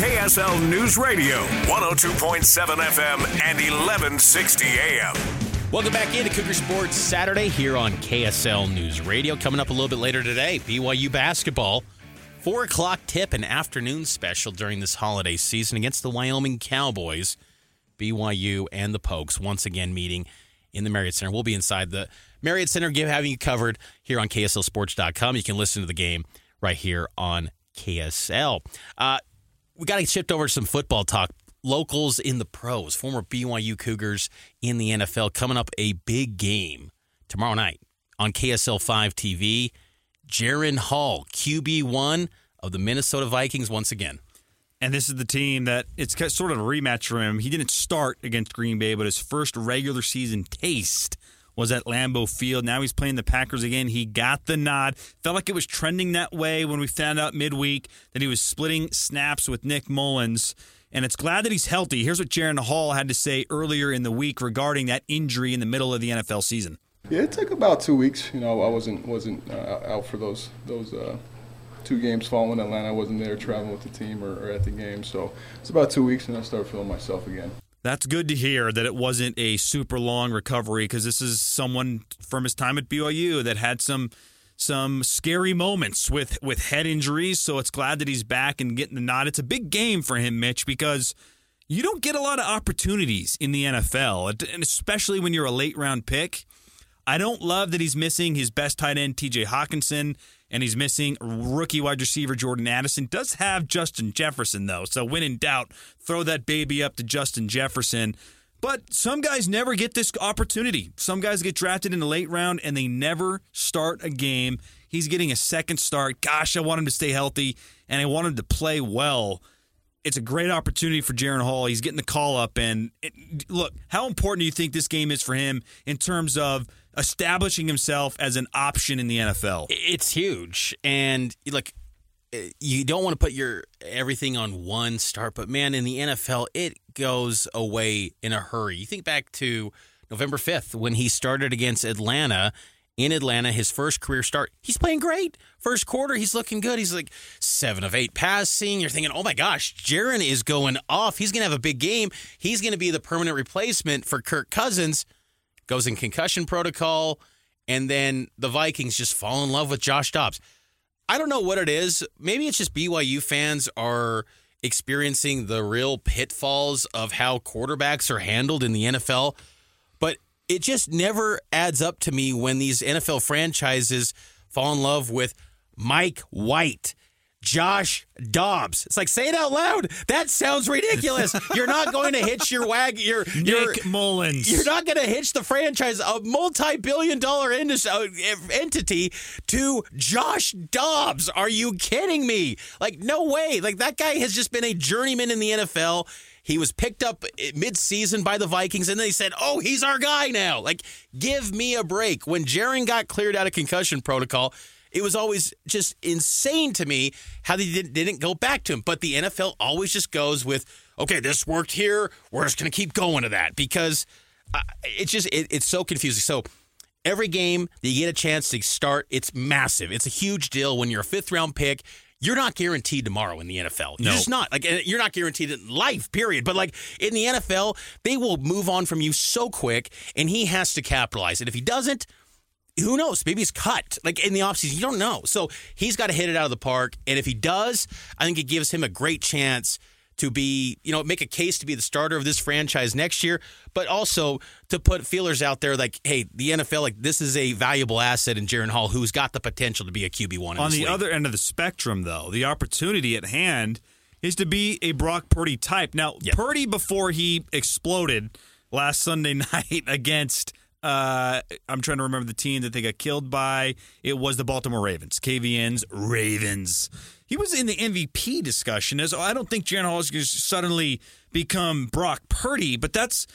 KSL News Radio, 102.7 FM and 1160 AM. Welcome back into Cougar Sports Saturday here on KSL News Radio. Coming up a little bit later today, BYU basketball. Four o'clock tip and afternoon special during this holiday season against the Wyoming Cowboys. BYU and the Pokes once again meeting in the Marriott Center. We'll be inside the Marriott Center, having you covered here on KSLSports.com. You can listen to the game right here on KSL. Uh, we got to shift over to some football talk. Locals in the pros, former BYU Cougars in the NFL, coming up a big game tomorrow night on KSL 5 TV. Jaren Hall, QB1 of the Minnesota Vikings once again. And this is the team that it's sort of a rematch for him. He didn't start against Green Bay, but his first regular season taste was at Lambeau Field. Now he's playing the Packers again. He got the nod. Felt like it was trending that way when we found out midweek that he was splitting snaps with Nick Mullens. And it's glad that he's healthy. Here's what Jaren Hall had to say earlier in the week regarding that injury in the middle of the NFL season. Yeah, it took about two weeks. You know, I wasn't wasn't uh, out for those those uh, two games following Atlanta. I wasn't there traveling with the team or, or at the game, so it's about two weeks, and I started feeling myself again. That's good to hear that it wasn't a super long recovery because this is someone from his time at BYU that had some some scary moments with with head injuries. So it's glad that he's back and getting the nod. It's a big game for him, Mitch, because you don't get a lot of opportunities in the NFL, and especially when you're a late round pick. I don't love that he's missing his best tight end, TJ Hockenson, and he's missing rookie wide receiver Jordan Addison. Does have Justin Jefferson, though. So when in doubt, throw that baby up to Justin Jefferson. But some guys never get this opportunity. Some guys get drafted in the late round and they never start a game. He's getting a second start. Gosh, I want him to stay healthy and I want him to play well. It's a great opportunity for Jaren Hall. He's getting the call up. And it, look, how important do you think this game is for him in terms of establishing himself as an option in the NFL? It's huge. And look, eh, you don't want to put your everything on one start, but man, in the NFL, it goes away in a hurry. You think back to November 5th when he started against Atlanta in Atlanta, his first career start. He's playing great. First quarter, he's looking good. He's like seven of eight passing. You're thinking, oh my gosh, Jaren is going off. He's going to have a big game. He's going to be the permanent replacement for Kirk Cousins. Goes in concussion protocol. And then the Vikings just fall in love with Josh Dobbs. I don't know what it is. Maybe it's just BYU fans are experiencing the real pitfalls of how quarterbacks are handled in the NFL. But it just never adds up to me when these NFL franchises fall in love with Mike White. Josh Dobbs. It's like say it out loud. That sounds ridiculous. You're not going to hitch your wag. Your Nick Mullens. You're not going to hitch the franchise, a multi-billion-dollar industry, uh, entity, to Josh Dobbs. Are you kidding me? Like no way. Like that guy has just been a journeyman in the NFL. He was picked up mid-season by the Vikings, and they said, "Oh, he's our guy now." Like, give me a break. When Jaren got cleared out of concussion protocol it was always just insane to me how they didn't, didn't go back to him. But the NFL always just goes with, okay, this worked here. We're just going to keep going to that because uh, it's just, it, it's so confusing. So every game that you get a chance to start, it's massive. It's a huge deal when you're a fifth round pick. You're not guaranteed tomorrow in the NFL. You're No. just not. Like you're not guaranteed in life, period. But like in the NFL, they will move on from you so quick, and he has to capitalize. And if he doesn't, who knows? Maybe he's cut. Like in the offseason, you don't know. So he's got to hit it out of the park. And if he does, I think it gives him a great chance to be, you know, make a case to be the starter of this franchise next year, but also to put feelers out there like, hey, the NFL, like this is a valuable asset in Jaren Hall who's got the potential to be a QB one. On the league. other end of the spectrum, though, the opportunity at hand is to be a Brock Purdy type. Now, Yep. Purdy, before he exploded last Sunday night against Uh, I'm trying to remember the team that they got killed by. It was the Baltimore Ravens. KVN's Ravens. He was in the MVP discussion. As I don't think Jaren Hall is going to suddenly become Brock Purdy, but that's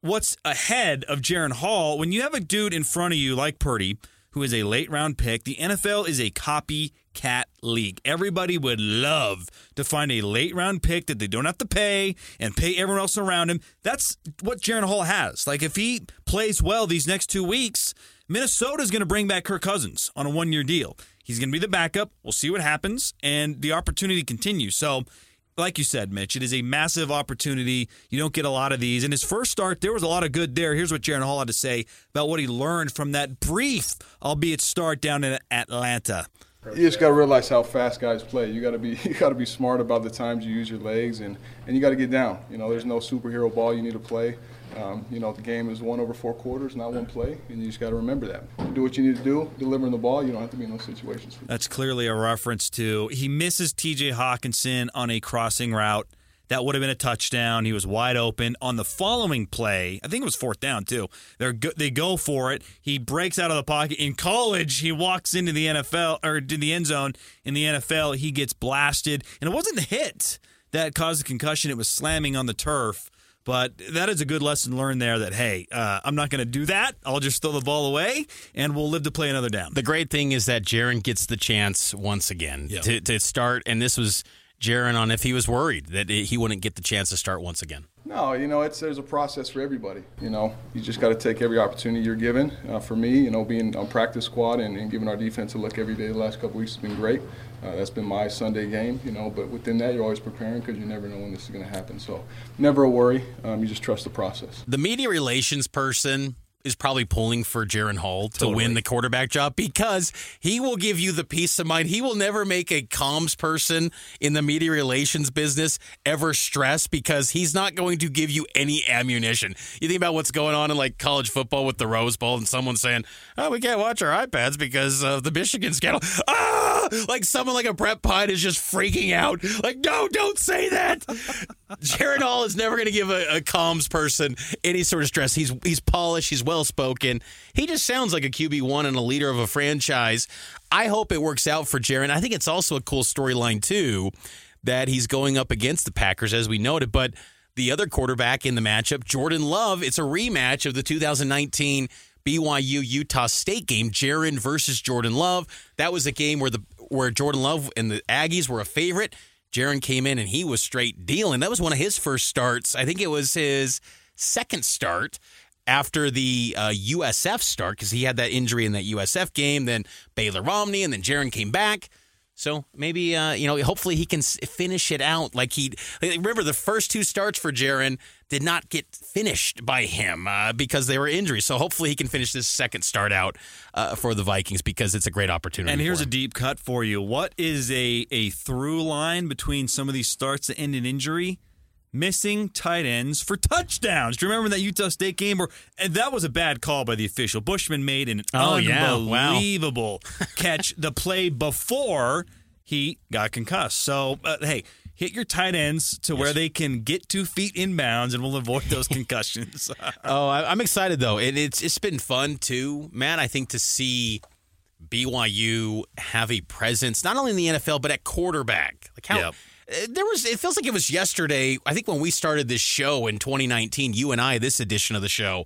what's ahead of Jaren Hall. When you have a dude in front of you like Purdy, who is a late round pick, the NFL is a copycat league. Everybody would love to find a late round pick that they don't have to pay and pay everyone else around him. That's what Jaren Hall has. Like if he plays well these next two weeks, Minnesota is going to bring back Kirk Cousins on a one year deal. He's going to be the backup. We'll see what happens, and the opportunity continues. So like you said, Mitch, it is a massive opportunity. You don't get a lot of these. In his first start, there was a lot of good there. Here's what Jaren Hall had to say about what he learned from that brief, albeit start down in Atlanta. You just got to realize how fast guys play. You got to be you got to be smart about the times you use your legs, and, and you got to get down. You know, there's no superhero ball you need to play. Um, you know, the game is one over four quarters, not one play, and you just got to remember that. Do what you need to do, delivering the ball. You don't have to be in those situations. That's clearly a reference to he misses T.J. Hockenson on a crossing route. That would have been a touchdown. He was wide open on the following play. I think it was fourth down too. They go, they go for it. He breaks out of the pocket. In college, he walks into the NFL or to the end zone. In the NFL, he gets blasted, and it wasn't the hit that caused the concussion. It was slamming on the turf. But that is a good lesson learned there that, hey, uh, I'm not going to do that. I'll just throw the ball away and we'll live to play another down. The great thing is that Jaren gets the chance once again Yeah. to, to start. And this was Jaren on if he was worried that he wouldn't get the chance to start once again. No, you know, it's there's a process for everybody. You know, you just got to take every opportunity you're given. Uh, for me, you know, being on practice squad and, and giving our defense a look every day the last couple weeks has been great. Uh, that's been my Sunday game, you know. But within that, you're always preparing because you never know when this is going to happen. So, never a worry. Um, you just trust the process. The media relations person is probably pulling for Jaren Hall to win the quarterback job because he will give you the peace of mind. He will never make a comms person in the media relations business ever stress because he's not going to give you any ammunition. You think about what's going on in like college football with the Rose Bowl and someone saying, "Oh, we can't watch our iPads because of the Michigan scandal." Ah, like someone like a Brett Pyne is just freaking out. Like, no, don't say that. Jaren Hall is never going to give a, a comms person any sort of stress. He's he's polished. He's well spoken. He just sounds like a QB one and a leader of a franchise. I hope it works out for Jaren. I think it's also a cool storyline too that he's going up against the Packers as we noted, but the other quarterback in the matchup, Jordan Love. It's a rematch of the 2019 BYU Utah State game, Jaren versus Jordan Love. That was a game where the where Jordan Love and the Aggies were a favorite. Jaren came in and he was straight dealing. That was one of his first starts. I think it was his second start after the uh, USF start because he had that injury in that USF game. Then Baylor Romney, and then Jaren came back. So maybe uh, you know, hopefully he can finish it out like he. Remember the first two starts for Jaren did not get finished by him uh, because they were injuries. So hopefully he can finish this second start out uh, for the Vikings because it's a great opportunity. And here's a deep cut for you. What is a a through line between some of these starts that end in injury? Missing tight ends for touchdowns. Do you remember that Utah State game where and that was a bad call by the official? Bushman made an Oh, yeah. Wow. unbelievable catch the play before he got concussed. So uh, hey, hit your tight ends to where they can get two feet inbounds, and we'll avoid those concussions. Oh, I'm excited though. It, it's it's been fun too, Matt. I think to see BYU have a presence not only in the NFL but at quarterback. Like how Yep. There was. It feels like it was yesterday. I think when we started this show in 2019, you and I, this edition of the show,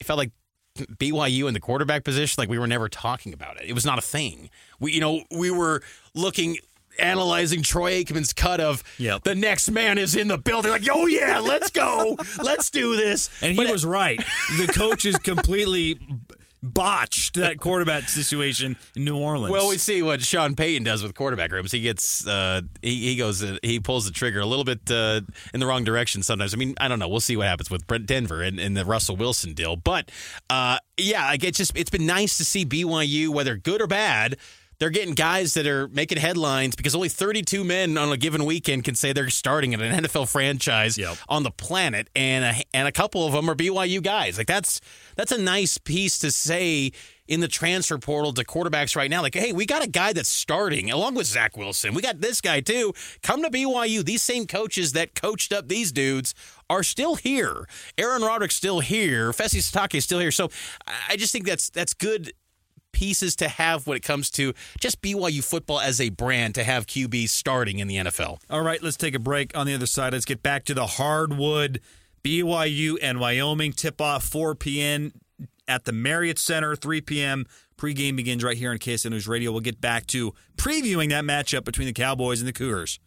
it felt like BYU in the quarterback position, like we were never talking about it. It was not a thing. We, you know, we were looking, analyzing Troy Aikman's cut of Yep. the next man is in the building. Like, oh yeah, let's go, let's do this. And he was right. The coach is completely botched that quarterback situation in New Orleans. Well, we see what Sean Payton does with quarterback rooms. He gets, uh, he, he goes, uh, he pulls the trigger a little bit uh, in the wrong direction sometimes. I mean, I don't know. We'll see what happens with Brent Denver and, and the Russell Wilson deal. But uh, yeah, like it's just, it's been nice to see BYU, whether good or bad. They're getting guys that are making headlines because only 32 men on a given weekend can say they're starting at an NFL franchise Yep. on the planet, and a, and a couple of them are BYU guys. Like that's that's a nice piece to say in the transfer portal to quarterbacks right now. Like, hey, we got a guy that's starting along with Zach Wilson. We got this guy too. Come to BYU. These same coaches that coached up these dudes are still here. Aaron Roderick's still here. Fesi Sitake is still here. So I just think that's that's good pieces to have when it comes to just BYU football as a brand to have QB starting in the NFL. All right, let's take a break. On the other side, let's get back to the hardwood. BYU and Wyoming tip off 4 p.m. at the Marriott Center, 3 p.m. Pregame begins right here on KSL News Radio. We'll get back to previewing that matchup between the Cowboys and the Cougars.